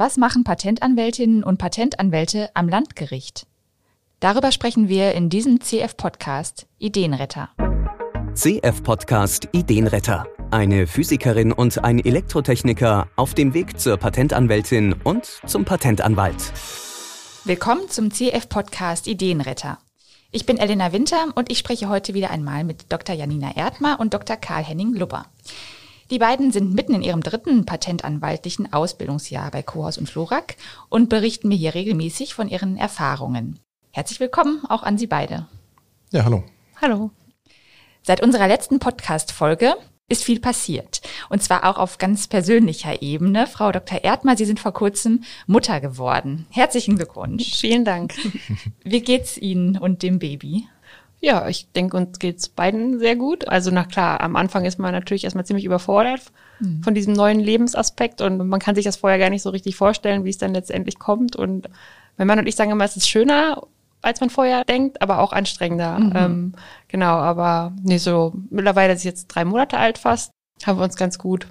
Was machen Patentanwältinnen und Patentanwälte am Landgericht? Darüber sprechen wir in diesem CF-Podcast Ideenretter. CF-Podcast Ideenretter. Eine Physikerin und ein Elektrotechniker auf dem Weg zur Patentanwältin und zum Patentanwalt. Willkommen zum CF-Podcast Ideenretter. Ich bin Elena Winter und ich spreche heute wieder einmal mit Dr. Janina Erdmer und Dr. Karl-Henning Lubber. Die beiden sind mitten in ihrem dritten patentanwaltlichen Ausbildungsjahr bei Kohaus und Florak und berichten mir hier regelmäßig von ihren Erfahrungen. Herzlich willkommen auch an Sie beide. Ja, hallo. Hallo. Seit unserer letzten Podcast-Folge ist viel passiert. Und zwar auch auf ganz persönlicher Ebene. Frau Dr. Erdmer, Sie sind vor kurzem Mutter geworden. Herzlichen Glückwunsch. Vielen Dank. Wie geht's Ihnen und dem Baby? Ja, ich denke, uns geht's beiden sehr gut. Also na klar, am Anfang ist man natürlich erstmal ziemlich überfordert mhm. von diesem neuen Lebensaspekt und man kann sich das vorher gar nicht so richtig vorstellen, wie es dann letztendlich kommt. Und mein Mann und ich sagen immer, es ist schöner, als man vorher denkt, aber auch anstrengender. Mhm. Ähm, genau, aber nee, so mittlerweile ist jetzt drei Monate alt fast, haben wir uns ganz gut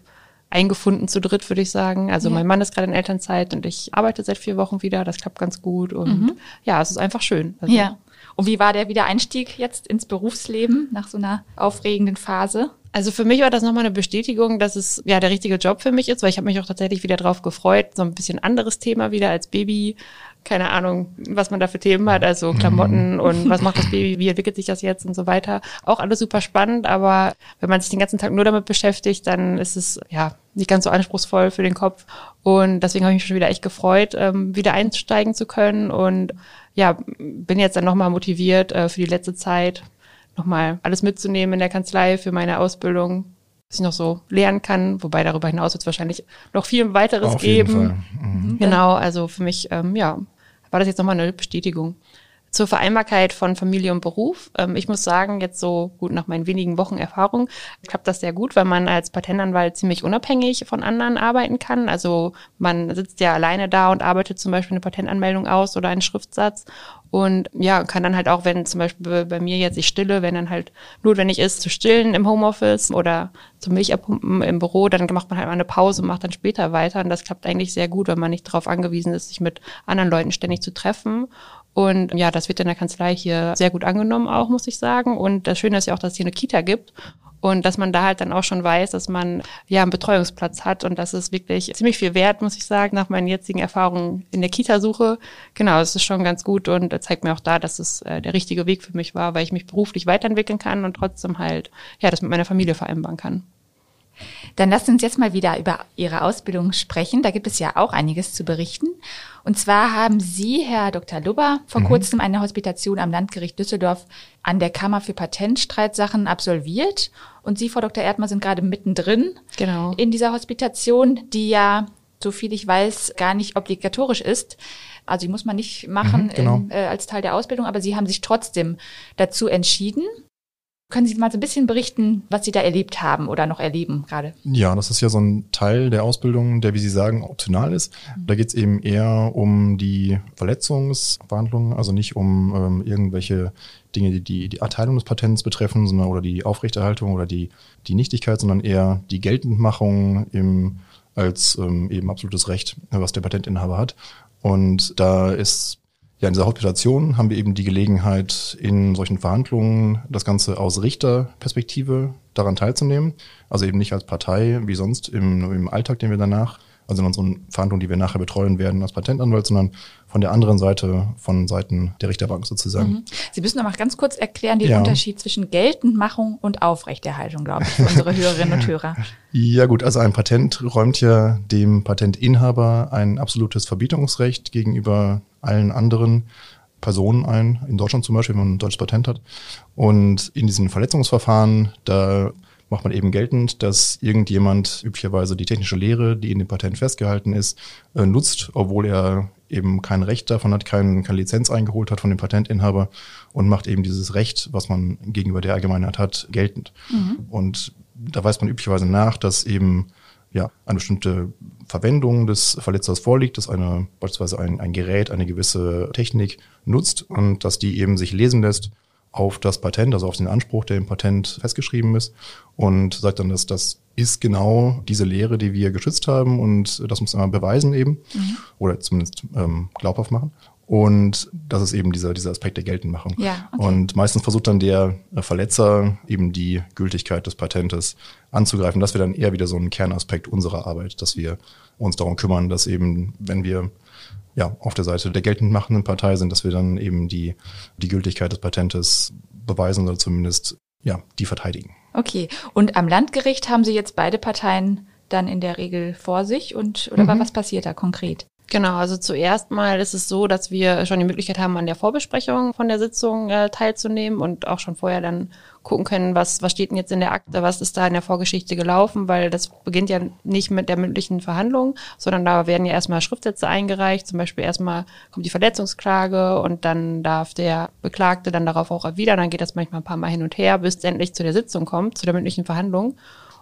eingefunden zu dritt, würde ich sagen. Also ja. mein Mann ist gerade in Elternzeit und ich arbeite seit vier Wochen wieder. Das klappt ganz gut und mhm. ja, es ist einfach schön. Also, ja. Und wie war der Wiedereinstieg jetzt ins Berufsleben nach so einer aufregenden Phase? Also für mich war das nochmal eine Bestätigung, dass es ja der richtige Job für mich ist, weil ich habe mich auch tatsächlich wieder drauf gefreut, so ein bisschen anderes Thema wieder als Baby. Keine Ahnung, was man da für Themen hat, also Klamotten mhm. und was macht das Baby, wie entwickelt sich das jetzt und so weiter. Auch alles super spannend, aber wenn man sich den ganzen Tag nur damit beschäftigt, dann ist es ja nicht ganz so anspruchsvoll für den Kopf. Und deswegen habe ich mich schon wieder echt gefreut, ähm, wieder einsteigen zu können und ja, bin jetzt dann nochmal motiviert äh, für die letzte Zeit, nochmal alles mitzunehmen in der Kanzlei für meine Ausbildung, was ich noch so lernen kann, wobei darüber hinaus wird es wahrscheinlich noch viel weiteres Auf geben. Mhm. Genau, also für mich, ähm, ja, war das jetzt nochmal eine Bestätigung. Zur Vereinbarkeit von Familie und Beruf. Ähm, ich muss sagen, jetzt so gut nach meinen wenigen Wochen Erfahrung klappt das sehr gut, weil man als Patentanwalt ziemlich unabhängig von anderen arbeiten kann. Also man sitzt ja alleine da und arbeitet zum Beispiel eine Patentanmeldung aus oder einen Schriftsatz und ja, kann dann halt auch, wenn zum Beispiel bei mir jetzt ich stille, wenn dann halt notwendig ist, zu stillen im Homeoffice oder zum Milchabpumpen im Büro, dann macht man halt mal eine Pause und macht dann später weiter. Und das klappt eigentlich sehr gut, wenn man nicht darauf angewiesen ist, sich mit anderen Leuten ständig zu treffen. Und ja, das wird in der Kanzlei hier sehr gut angenommen auch, muss ich sagen. Und das Schöne ist ja auch, dass es hier eine Kita gibt. Und dass man da halt dann auch schon weiß, dass man ja einen Betreuungsplatz hat und das ist wirklich ziemlich viel wert, muss ich sagen, nach meinen jetzigen Erfahrungen in der Kita-Suche. Genau, es ist schon ganz gut und zeigt mir auch da, dass es äh, der richtige Weg für mich war, weil ich mich beruflich weiterentwickeln kann und trotzdem halt ja das mit meiner Familie vereinbaren kann. Dann lasst uns jetzt mal wieder über Ihre Ausbildung sprechen. Da gibt es ja auch einiges zu berichten. Und zwar haben Sie, Herr Dr. Lubber, vor mhm. kurzem eine Hospitation am Landgericht Düsseldorf an der Kammer für Patentstreitsachen absolviert. Und Sie, Frau Dr. Erdmann, sind gerade mittendrin genau. in dieser Hospitation, die ja, so viel ich weiß, gar nicht obligatorisch ist. Also die muss man nicht machen mhm, genau. in, äh, als Teil der Ausbildung, aber Sie haben sich trotzdem dazu entschieden. Können Sie mal so ein bisschen berichten, was Sie da erlebt haben oder noch erleben gerade? Ja, das ist ja so ein Teil der Ausbildung, der, wie Sie sagen, optional ist. Da geht es eben eher um die Verletzungsverhandlungen, also nicht um ähm, irgendwelche Dinge, die, die die Erteilung des Patents betreffen, sondern oder die Aufrechterhaltung oder die, die Nichtigkeit, sondern eher die Geltendmachung im, als ähm, eben absolutes Recht, was der Patentinhaber hat. Und da ist ja, in dieser Hauptsituation haben wir eben die Gelegenheit, in solchen Verhandlungen das Ganze aus Richterperspektive daran teilzunehmen. Also eben nicht als Partei wie sonst im, im Alltag, den wir danach also in unseren Verhandlungen, die wir nachher betreuen werden als Patentanwalt, sondern von der anderen Seite, von Seiten der Richterbank sozusagen. Mhm. Sie müssen noch mal ganz kurz erklären den ja. Unterschied zwischen Geltendmachung und Aufrechterhaltung, glaube ich, für unsere Hörerinnen und Hörer. Ja gut, also ein Patent räumt ja dem Patentinhaber ein absolutes Verbietungsrecht gegenüber allen anderen Personen ein, in Deutschland zum Beispiel, wenn man ein deutsches Patent hat. Und in diesen Verletzungsverfahren, da macht man eben geltend, dass irgendjemand üblicherweise die technische Lehre, die in dem Patent festgehalten ist, äh, nutzt, obwohl er eben kein Recht davon hat, kein, keine Lizenz eingeholt hat von dem Patentinhaber und macht eben dieses Recht, was man gegenüber der Allgemeinheit hat, geltend. Mhm. Und da weist man üblicherweise nach, dass eben ja, eine bestimmte Verwendung des Verletzers vorliegt, dass eine, beispielsweise ein, ein Gerät eine gewisse Technik nutzt und dass die eben sich lesen lässt auf das Patent, also auf den Anspruch, der im Patent festgeschrieben ist und sagt dann, dass das ist genau diese Lehre, die wir geschützt haben und das muss man beweisen eben mhm. oder zumindest ähm, glaubhaft machen. Und das ist eben dieser, dieser Aspekt der Geltendmachung. Ja, okay. Und meistens versucht dann der Verletzer eben die Gültigkeit des Patentes anzugreifen. Das wäre dann eher wieder so ein Kernaspekt unserer Arbeit, dass wir uns darum kümmern, dass eben, wenn wir ja, auf der Seite der geltend machenden Partei sind, dass wir dann eben die, die Gültigkeit des Patentes beweisen oder zumindest ja, die verteidigen. Okay. Und am Landgericht haben Sie jetzt beide Parteien dann in der Regel vor sich und oder mhm. was passiert da konkret? Genau, also zuerst mal ist es so, dass wir schon die Möglichkeit haben, an der Vorbesprechung von der Sitzung äh, teilzunehmen und auch schon vorher dann gucken können, was, was steht denn jetzt in der Akte, was ist da in der Vorgeschichte gelaufen, weil das beginnt ja nicht mit der mündlichen Verhandlung, sondern da werden ja erstmal Schriftsätze eingereicht, zum Beispiel erstmal kommt die Verletzungsklage und dann darf der Beklagte dann darauf auch erwidern, dann geht das manchmal ein paar Mal hin und her, bis es endlich zu der Sitzung kommt, zu der mündlichen Verhandlung.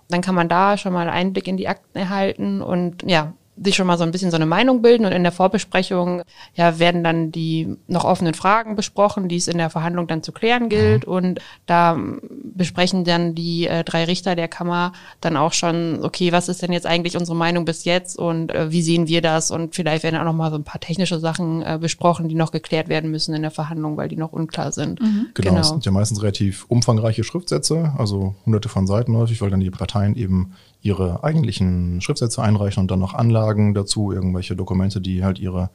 Dann kann man da schon mal Einblick in die Akten erhalten und ja, sich schon mal so ein bisschen so eine Meinung bilden und in der Vorbesprechung ja werden dann die noch offenen Fragen besprochen, die es in der Verhandlung dann zu klären gilt mhm. und da besprechen dann die äh, drei Richter der Kammer dann auch schon, okay, was ist denn jetzt eigentlich unsere Meinung bis jetzt und äh, wie sehen wir das und vielleicht werden auch noch mal so ein paar technische Sachen äh, besprochen, die noch geklärt werden müssen in der Verhandlung, weil die noch unklar sind. Mhm. Genau, genau, es sind ja meistens relativ umfangreiche Schriftsätze, also hunderte von Seiten häufig, weil dann die Parteien eben ihre eigentlichen Schriftsätze einreichen und dann noch Anlagen dazu, irgendwelche Dokumente, die halt ihre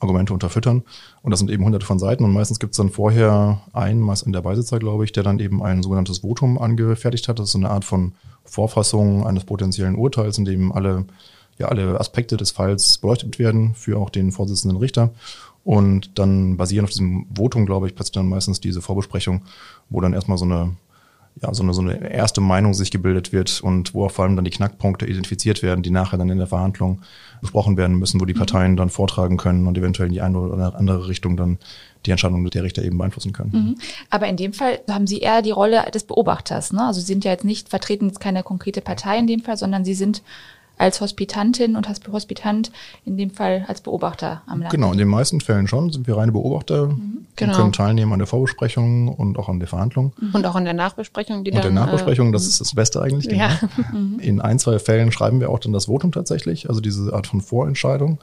Argumente unterfüttern. Und das sind eben hunderte von Seiten und meistens gibt es dann vorher einen, meist in der Beisitzer, glaube ich, der dann eben ein sogenanntes Votum angefertigt hat. Das ist so eine Art von Vorfassung eines potenziellen Urteils, in dem alle, ja, alle Aspekte des Falls beleuchtet werden für auch den Vorsitzenden Richter. Und dann basierend auf diesem Votum, glaube ich, passiert dann meistens diese Vorbesprechung, wo dann erstmal so eine ja, so eine, so eine erste Meinung sich gebildet wird und wo vor allem dann die Knackpunkte identifiziert werden, die nachher dann in der Verhandlung besprochen werden müssen, wo die mhm. Parteien dann vortragen können und eventuell in die eine oder andere Richtung dann die Entscheidung der Richter eben beeinflussen können. Mhm. Aber in dem Fall haben Sie eher die Rolle des Beobachters. Ne? Also Sie sind ja jetzt nicht, vertreten jetzt keine konkrete Partei in dem Fall, sondern Sie sind als Hospitantin und Hospitant in dem Fall als Beobachter am Land. Genau, in den meisten Fällen schon sind wir reine Beobachter mhm. genau. und können teilnehmen an der Vorbesprechung und auch an der Verhandlung. Mhm. Und auch an der Nachbesprechung. Die und dann, der Nachbesprechung, äh, das ist das Beste eigentlich. Genau. Ja. In ein, zwei Fällen schreiben wir auch dann das Votum tatsächlich, also diese Art von Vorentscheidung.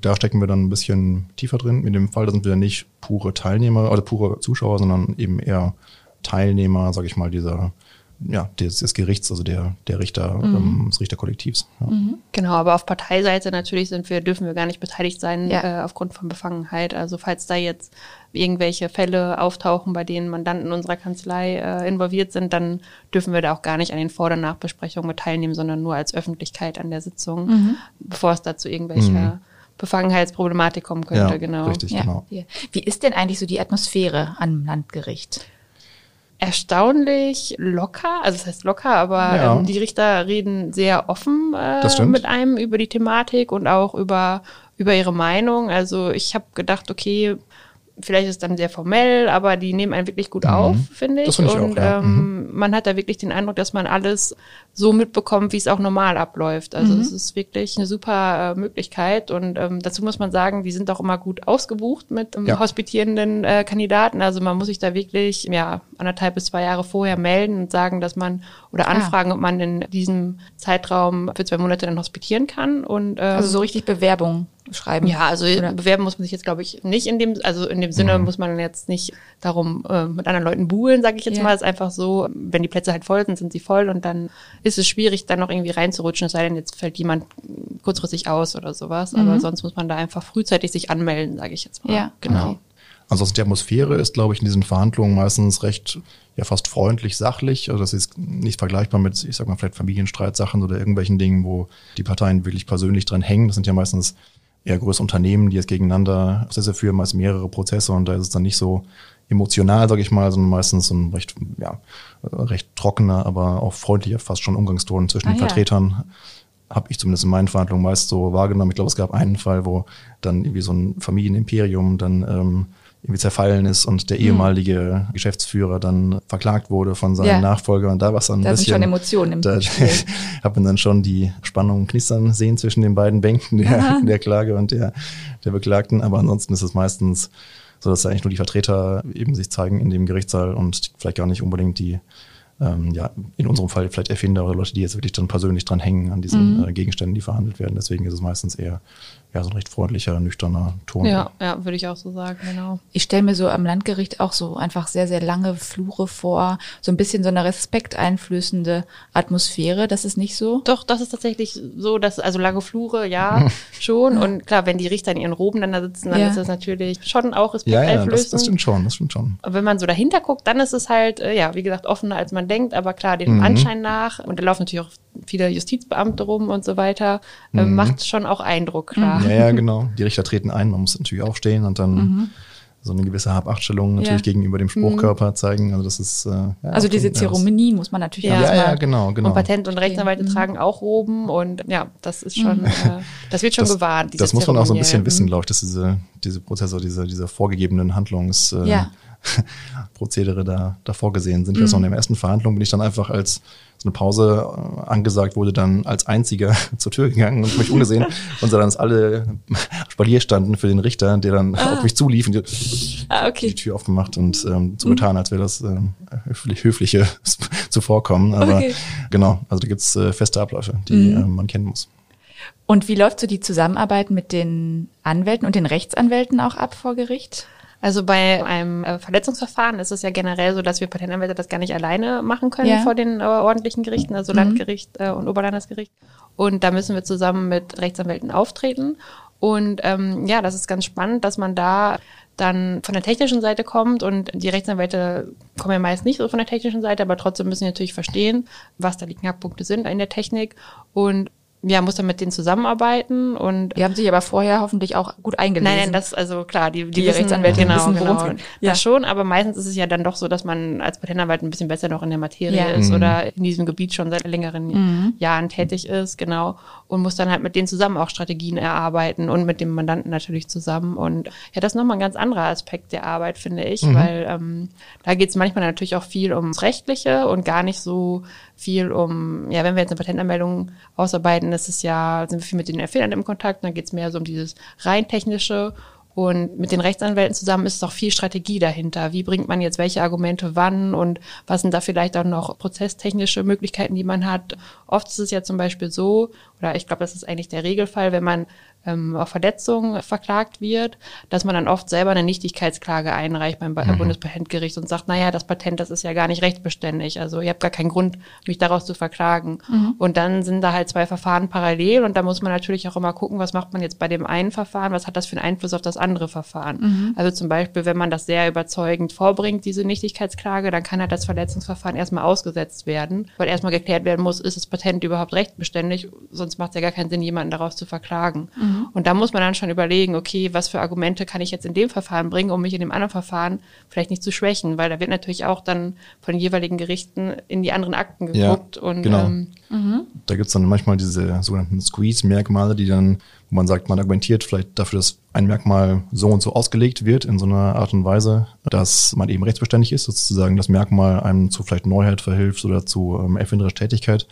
Da stecken wir dann ein bisschen tiefer drin. In dem Fall, da sind wir nicht pure Teilnehmer oder pure Zuschauer, sondern eben eher Teilnehmer, sage ich mal, dieser ja, des, des Gerichts, also der, der Richter, mhm. ähm, des Richterkollektivs. Ja. Mhm. Genau, aber auf Parteiseite natürlich sind wir, dürfen wir gar nicht beteiligt sein ja. äh, aufgrund von Befangenheit. Also falls da jetzt irgendwelche Fälle auftauchen, bei denen Mandanten unserer Kanzlei äh, involviert sind, dann dürfen wir da auch gar nicht an den Vor- und Nachbesprechungen mit teilnehmen, sondern nur als Öffentlichkeit an der Sitzung, mhm. bevor es dazu irgendwelche mhm. Befangenheitsproblematik kommen könnte, ja, genau. Richtig, ja. genau. Wie ist denn eigentlich so die Atmosphäre am Landgericht? Erstaunlich locker, also das heißt locker, aber ja. ähm, die Richter reden sehr offen äh, mit einem über die Thematik und auch über über ihre Meinung. Also ich habe gedacht, okay, vielleicht ist es dann sehr formell, aber die nehmen einen wirklich gut mhm. auf, finde ich. Das find ich und auch, ja. ähm, mhm. man hat da wirklich den Eindruck, dass man alles so mitbekommt, wie es auch normal abläuft. Also mhm. es ist wirklich eine super äh, Möglichkeit. Und ähm, dazu muss man sagen, die sind auch immer gut ausgebucht mit ähm, ja. hospitierenden äh, Kandidaten. Also man muss sich da wirklich ja anderthalb bis zwei Jahre vorher melden und sagen, dass man oder anfragen, ah. ob man in diesem Zeitraum für zwei Monate dann hospitieren kann. Und ähm, also so richtig Bewerbung schreiben. Ja, also oder? bewerben muss man sich jetzt, glaube ich, nicht in dem, also in dem Sinne mhm. muss man jetzt nicht darum äh, mit anderen Leuten buhlen, sage ich jetzt ja. mal. Es ist einfach so, wenn die Plätze halt voll sind, sind sie voll und dann ist es schwierig, dann noch irgendwie reinzurutschen, es sei denn, jetzt fällt jemand kurzfristig aus oder sowas. Mhm. Aber sonst muss man da einfach frühzeitig sich anmelden, sage ich jetzt mal. Ja, genau. Okay. Ansonsten die Atmosphäre ist, glaube ich, in diesen Verhandlungen meistens recht, ja fast freundlich, sachlich. Also das ist nicht vergleichbar mit, ich sag mal, vielleicht Familienstreitsachen oder irgendwelchen Dingen, wo die Parteien wirklich persönlich dran hängen. Das sind ja meistens eher größere Unternehmen, die jetzt gegeneinander Prozesse führen, meist mehrere Prozesse und da ist es dann nicht so emotional, sage ich mal, sondern meistens so ein recht, ja, recht trockener, aber auch freundlicher, fast schon Umgangston zwischen ah, den Vertretern. Habe ich zumindest in meinen Verhandlungen meist so wahrgenommen. Ich glaube, es gab einen Fall, wo dann irgendwie so ein Familienimperium dann ähm, irgendwie zerfallen ist und der hm. ehemalige Geschäftsführer dann verklagt wurde von seinem ja. Nachfolger und da war es dann ein da bisschen. Sind schon Emotionen im Da hat man dann schon die Spannung knistern sehen zwischen den beiden Bänken der, der Klage und der, der Beklagten. Aber ansonsten ist es meistens sodass eigentlich nur die Vertreter eben sich zeigen in dem Gerichtssaal und vielleicht gar nicht unbedingt die ähm, ja, in unserem Fall vielleicht Erfinder oder Leute, die jetzt wirklich dann persönlich dran hängen an diesen mhm. äh, Gegenständen, die verhandelt werden. Deswegen ist es meistens eher ja, so ein recht freundlicher, nüchterner Ton. Ja, ja, würde ich auch so sagen, genau. Ich stelle mir so am Landgericht auch so einfach sehr, sehr lange Flure vor, so ein bisschen so eine respekteinflößende Atmosphäre. Das ist nicht so? Doch, das ist tatsächlich so, dass, also lange Flure, ja, schon. Und klar, wenn die Richter in ihren Roben dann da sitzen, dann ja. ist das natürlich schon auch respekteinflößend. Ja, ja das, das stimmt schon, das stimmt schon. Und wenn man so dahinter guckt, dann ist es halt, äh, ja, wie gesagt, offener als man denkt, aber klar, dem mhm. Anschein nach, und da laufen natürlich auch viele Justizbeamte rum und so weiter, äh, mhm. macht schon auch Eindruck, klar. Ja, ja, genau. Die Richter treten ein, man muss natürlich aufstehen und dann mhm. so eine gewisse Habachtstellung natürlich ja. gegenüber dem Spruchkörper mhm. zeigen. Also das ist äh, ja, Also diese Zeremonien muss man natürlich ja, ja, ja, genau, genau. Und Patent- und Rechtsanwälte mhm. tragen auch Roben und ja, das ist schon, mhm. äh, das wird schon das, gewarnt. Das muss man auch so ein bisschen wissen, glaube ich, dass diese, diese Prozesse, diese, diese vorgegebenen Handlungs äh, ja. Prozedere da, da vorgesehen sind. Mhm. Also in der ersten Verhandlung bin ich dann einfach als so eine Pause äh, angesagt wurde, dann als einziger zur Tür gegangen und mich umgesehen und so dann alle Spalier standen für den Richter, der dann ah. auf mich zulief und die, ah, okay. die Tür aufgemacht und ähm, so getan, als wäre das äh, höflich, höfliche zuvorkommen. Aber okay. genau, also da gibt's äh, feste Abläufe, die mhm. äh, man kennen muss. Und wie läuft so die Zusammenarbeit mit den Anwälten und den Rechtsanwälten auch ab vor Gericht? Also bei einem äh, Verletzungsverfahren ist es ja generell so, dass wir Patentanwälte das gar nicht alleine machen können ja. vor den äh, ordentlichen Gerichten, also mhm. Landgericht äh, und Oberlandesgericht. Und da müssen wir zusammen mit Rechtsanwälten auftreten. Und ähm, ja, das ist ganz spannend, dass man da dann von der technischen Seite kommt und die Rechtsanwälte kommen ja meist nicht so von der technischen Seite, aber trotzdem müssen sie natürlich verstehen, was da die Knackpunkte sind in der Technik und ja, muss dann mit denen zusammenarbeiten und. Die haben sich aber vorher hoffentlich auch gut eingelesen. Nein, nein, das, also klar, die, die, die Rechtsanwälte genau, wissen, worum genau. Ja. Das schon, aber meistens ist es ja dann doch so, dass man als Patentanwalt ein bisschen besser noch in der Materie ja. ist mhm. oder in diesem Gebiet schon seit längeren mhm. Jahren tätig ist, genau. Und muss dann halt mit denen zusammen auch Strategien erarbeiten und mit dem Mandanten natürlich zusammen. Und ja, das ist nochmal ein ganz anderer Aspekt der Arbeit, finde ich, mhm. weil ähm, da geht es manchmal natürlich auch viel ums Rechtliche und gar nicht so viel um, ja, wenn wir jetzt eine Patentanmeldung ausarbeiten, ist es ja, sind wir viel mit den Erfindern im Kontakt, dann geht es mehr so um dieses rein technische und mit den Rechtsanwälten zusammen ist es auch viel Strategie dahinter. Wie bringt man jetzt welche Argumente wann und was sind da vielleicht auch noch prozesstechnische Möglichkeiten, die man hat? Oft ist es ja zum Beispiel so, oder ich glaube, das ist eigentlich der Regelfall, wenn man ähm, auf Verletzung verklagt wird, dass man dann oft selber eine Nichtigkeitsklage einreicht beim mhm. Bundespatentgericht und sagt, naja, das Patent, das ist ja gar nicht rechtsbeständig. Also ihr habt gar keinen Grund, mich daraus zu verklagen. Mhm. Und dann sind da halt zwei Verfahren parallel und da muss man natürlich auch immer gucken, was macht man jetzt bei dem einen Verfahren, was hat das für einen Einfluss auf das andere Verfahren. Mhm. Also zum Beispiel, wenn man das sehr überzeugend vorbringt, diese Nichtigkeitsklage, dann kann halt das Verletzungsverfahren erstmal ausgesetzt werden, weil erstmal geklärt werden muss, ist das Patent überhaupt rechtsbeständig, sonst macht es ja gar keinen Sinn, jemanden daraus zu verklagen. Mhm. Und da muss man dann schon überlegen, okay, was für Argumente kann ich jetzt in dem Verfahren bringen, um mich in dem anderen Verfahren vielleicht nicht zu schwächen, weil da wird natürlich auch dann von den jeweiligen Gerichten in die anderen Akten geguckt. Ja, und, genau. Ähm, mhm. Da gibt's dann manchmal diese sogenannten Squeeze-Merkmale, die dann, wo man sagt, man argumentiert vielleicht dafür, dass ein Merkmal so und so ausgelegt wird in so einer Art und Weise, dass man eben rechtsbeständig ist, sozusagen das Merkmal einem zu vielleicht Neuheit verhilft oder zu ähm, erfinderischer Tätigkeit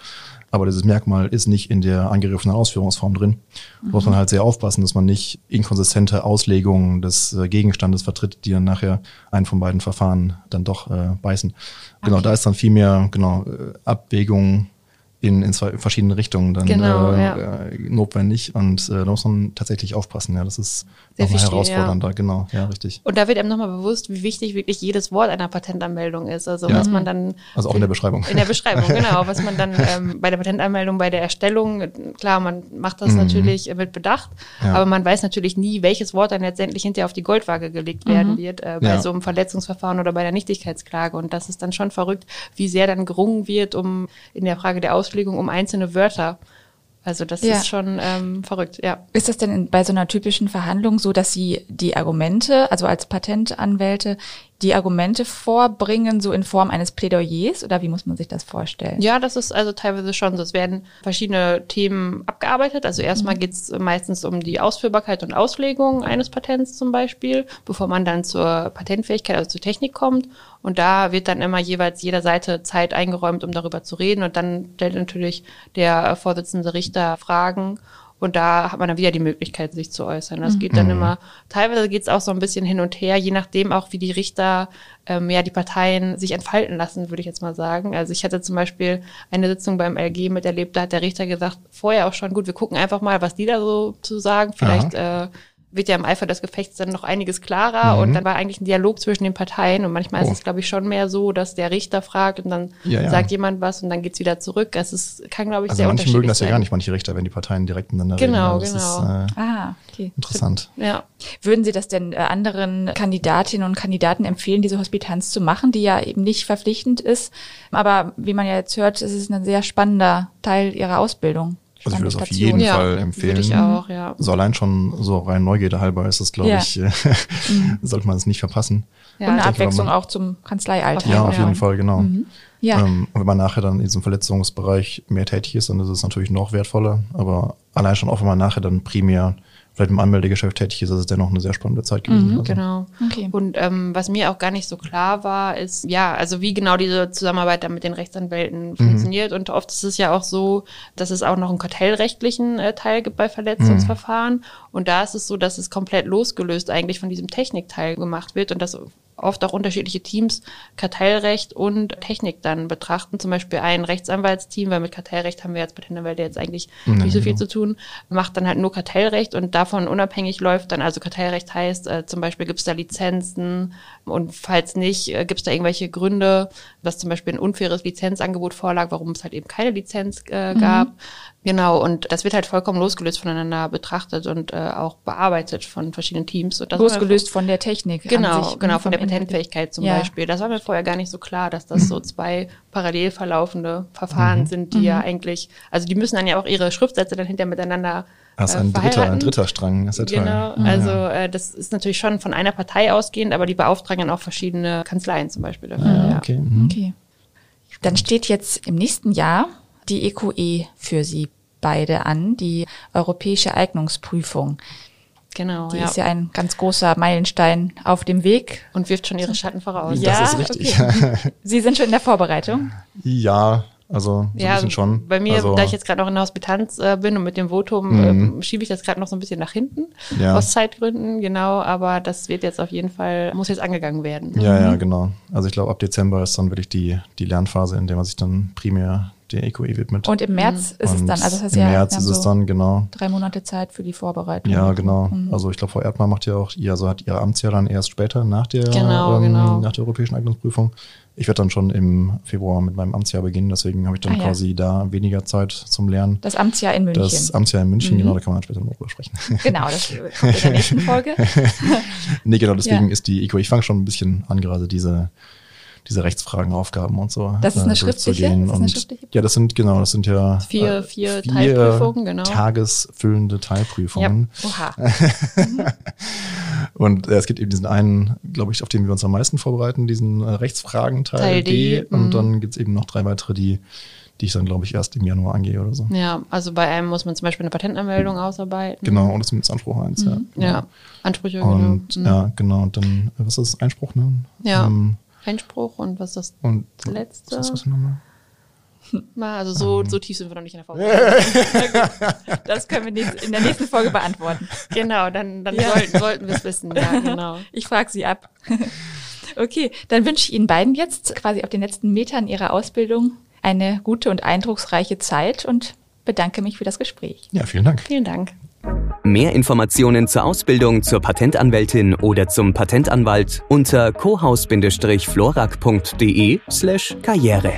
aber dieses Merkmal ist nicht in der angerufenen Ausführungsform drin. Mhm. Muss man halt sehr aufpassen, dass man nicht inkonsistente Auslegungen des äh, Gegenstandes vertritt, die dann nachher einen von beiden Verfahren dann doch äh, beißen. Genau, da ist dann viel mehr genau äh, Abwägung in, in zwei verschiedene Richtungen dann genau, äh, ja. äh, notwendig und äh, da muss man tatsächlich aufpassen. Ja, das ist Sehr nochmal herausfordernder, ja. genau, ja, richtig. Und da wird einem nochmal bewusst, wie wichtig wirklich jedes Wort einer Patentanmeldung ist. Also ja. was man dann also auch in der Beschreibung. In der Beschreibung, genau, was man dann ähm, bei der Patentanmeldung, bei der Erstellung, klar, man macht das mhm. natürlich mit Bedacht, ja. aber man weiß natürlich nie, welches Wort dann letztendlich hinterher auf die Goldwaage gelegt werden mhm. wird äh, bei so einem Verletzungsverfahren oder bei der Nichtigkeitsklage. Und das ist dann schon verrückt, wie sehr dann gerungen wird, um in der Frage der Aus Auslegung um einzelne Wörter. Also das ja. ist schon ähm, verrückt, ja. Ist das denn bei so einer typischen Verhandlung so, dass Sie die Argumente, also als Patentanwälte, die Argumente vorbringen, so in Form eines Plädoyers oder wie muss man sich das vorstellen? Ja, das ist also teilweise schon so. Es werden verschiedene Themen abgearbeitet. Also erstmal mhm. geht es meistens um die Ausführbarkeit und Auslegung eines Patents zum Beispiel, bevor man dann zur Patentfähigkeit, also zur Technik kommt. Und da wird dann immer jeweils jeder Seite Zeit eingeräumt, um darüber zu reden. Und dann stellt natürlich der Vorsitzende Richter Fragen Und da hat man dann wieder die Möglichkeit, sich zu äußern. Das geht dann immer, teilweise geht es auch so ein bisschen hin und her, je nachdem auch, wie die Richter ähm, ja die Parteien sich entfalten lassen, würde ich jetzt mal sagen. Also ich hatte zum Beispiel eine Sitzung beim LG miterlebt, da hat der Richter gesagt, vorher auch schon, gut, wir gucken einfach mal, was die da so zu sagen. Vielleicht äh, wird ja im Eifer des Gefechts dann noch einiges klarer Mhm. und dann war eigentlich ein Dialog zwischen den Parteien und manchmal Oh. ist es, glaube ich, schon mehr so, dass der Richter fragt und dann Ja, ja. sagt jemand was und dann geht's wieder zurück. Es ist, kann, glaube ich, Also sehr manche unterschiedlich mögen das ja gar nicht, manche Richter, wenn die Parteien direkt miteinander Genau, reden. Genau. Das ist äh, Ah, okay. interessant. Ja. Würden Sie das denn äh, anderen Kandidatinnen und Kandidaten empfehlen, diese Hospitanz zu machen, die ja eben nicht verpflichtend ist? Aber wie man ja jetzt hört, ist es ein sehr spannender Teil Ihrer Ausbildung. Also ich würde das auf jeden Ja, Fall empfehlen. Würde ich auch, ja. So allein schon so rein Neugierde halber ist es, glaube Ja. ich, äh, sollte man es nicht verpassen. ja. und eine Abwechslung man- auch zum Kanzleialltag. Ja, auf Ja. jeden Fall, genau. Ja. Ähm, und wenn man nachher dann in diesem Verletzungsbereich mehr tätig ist, dann ist es natürlich noch wertvoller. Aber allein schon auch, wenn man nachher dann primär vielleicht im Anmeldegeschäft tätig ist, ist es dennoch eine sehr spannende Zeit gewesen. Also, Genau. Okay. Und ähm, was mir auch gar nicht so klar war, ist, ja, also wie genau diese Zusammenarbeit dann mit den Rechtsanwälten funktioniert. Und oft ist es ja auch so, dass es auch noch einen kartellrechtlichen äh, Teil gibt bei Verletzungsverfahren. Und da ist es so, dass es komplett losgelöst eigentlich von diesem Technikteil gemacht wird und dass oft auch unterschiedliche Teams Kartellrecht und Technik dann betrachten. Zum Beispiel ein Rechtsanwaltsteam, weil mit Kartellrecht haben wir als Patentanwälte jetzt eigentlich nicht so viel zu tun, macht dann halt nur Kartellrecht und davon unabhängig läuft dann, also Kartellrecht heißt, äh, zum Beispiel gibt es da Lizenzen und falls nicht, äh, gibt es da irgendwelche Gründe, dass zum Beispiel ein unfaires Lizenzangebot vorlag, warum es halt eben keine Lizenz äh, gab. Genau, und das wird halt vollkommen losgelöst voneinander betrachtet und äh, auch bearbeitet von verschiedenen Teams. Und Losgelöst von der Technik. an Genau, sich, genau, und von der. Patentfähigkeit zum Ja. Beispiel. Das war mir vorher gar nicht so klar, dass das so zwei parallel verlaufende Verfahren Mhm. sind, die ja eigentlich, also die müssen dann ja auch ihre Schriftsätze dann hinterher miteinander Das ist äh, ein dritter, ein dritter Strang. Das ist ja toll. Genau, Ja, also ja. äh, das ist natürlich schon von einer Partei ausgehend, aber die beauftragen dann auch verschiedene Kanzleien zum Beispiel dafür. Ja, ja. okay. mhm. Okay. Dann steht jetzt im nächsten Jahr die EQE für Sie beide an, die Europäische Eignungsprüfung. Genau, Die ja. ist ja ein ganz großer Meilenstein auf dem Weg. Und wirft schon ihre Schatten voraus. Ja. Das ist richtig. Sie sind schon in der Vorbereitung. ja, also so ein bisschen schon. bei mir, also, da ich jetzt gerade noch in der Hospitanz äh, bin und mit dem Votum Mhm. ähm, schiebe ich das gerade noch so ein bisschen nach hinten, Ja. aus Zeitgründen, genau, aber das wird jetzt auf jeden Fall, muss jetzt angegangen werden. Ja, Mhm. ja, genau. Also ich glaube, ab Dezember ist dann wirklich die, die Lernphase, in der man sich dann primär der EQE widmet. Und im März ist es dann, also das heißt Im ja, März ist es so dann, genau. drei Monate Zeit für die Vorbereitung. Ja, genau. Mhm. Also ich glaube, Frau Erdmann macht ja auch, ihr, also hat ihr Amtsjahr dann erst später nach der, Genau, ähm, genau. nach der europäischen Eignungsprüfung. Ich werde dann schon im Februar mit meinem Amtsjahr beginnen, deswegen habe ich dann Ah, ja. quasi da weniger Zeit zum Lernen. Das Amtsjahr in München. Das Amtsjahr in München, Mhm. genau, da kann man später noch drüber sprechen. genau, das kommt in der nächsten Folge. nee, genau, deswegen Ja. ist die EQE, ich fange schon ein bisschen an, gerade diese, diese Rechtsfragen, Aufgaben und so. Das ist eine äh, schriftliche? durchzugehen. Das ist eine und, schriftliche ja, das sind, genau, das sind ja Vier- äh, vier Teilprüfungen, genau. tagesfüllende Ja. Teilprüfungen. Oha. Und äh, es gibt eben diesen einen, glaube ich, auf den wir uns am meisten vorbereiten, diesen äh, Rechtsfragen-Teil Teil D. D, Und mhm. dann gibt es eben noch drei weitere, die, die ich dann, glaube ich, erst im Januar angehe oder so. Ja, also bei einem muss man zum Beispiel eine Patentanmeldung ausarbeiten. Genau, und das ist Anspruch 1, ja. Mhm. Ja, Ansprüche, Und genau. ja, genau, und dann, äh, was ist das? Einspruch, ne? Ja. Ähm, Einspruch und was ist und das letzte? Was ist das nochmal? Mal, also Ähm. so, so tief sind wir noch nicht in der Vorbereitung. Das können wir nächst- in der nächsten Folge beantworten. genau, dann, dann Ja. sollten, sollten wir es wissen. Ja, genau. Ich frage Sie ab. Okay, dann wünsche ich Ihnen beiden jetzt quasi auf den letzten Metern Ihrer Ausbildung eine gute und eindrucksreiche Zeit und bedanke mich für das Gespräch. Ja, vielen Dank. Vielen Dank. Mehr Informationen zur Ausbildung zur Patentanwältin oder zum Patentanwalt unter cohaus-florak.de slash karriere.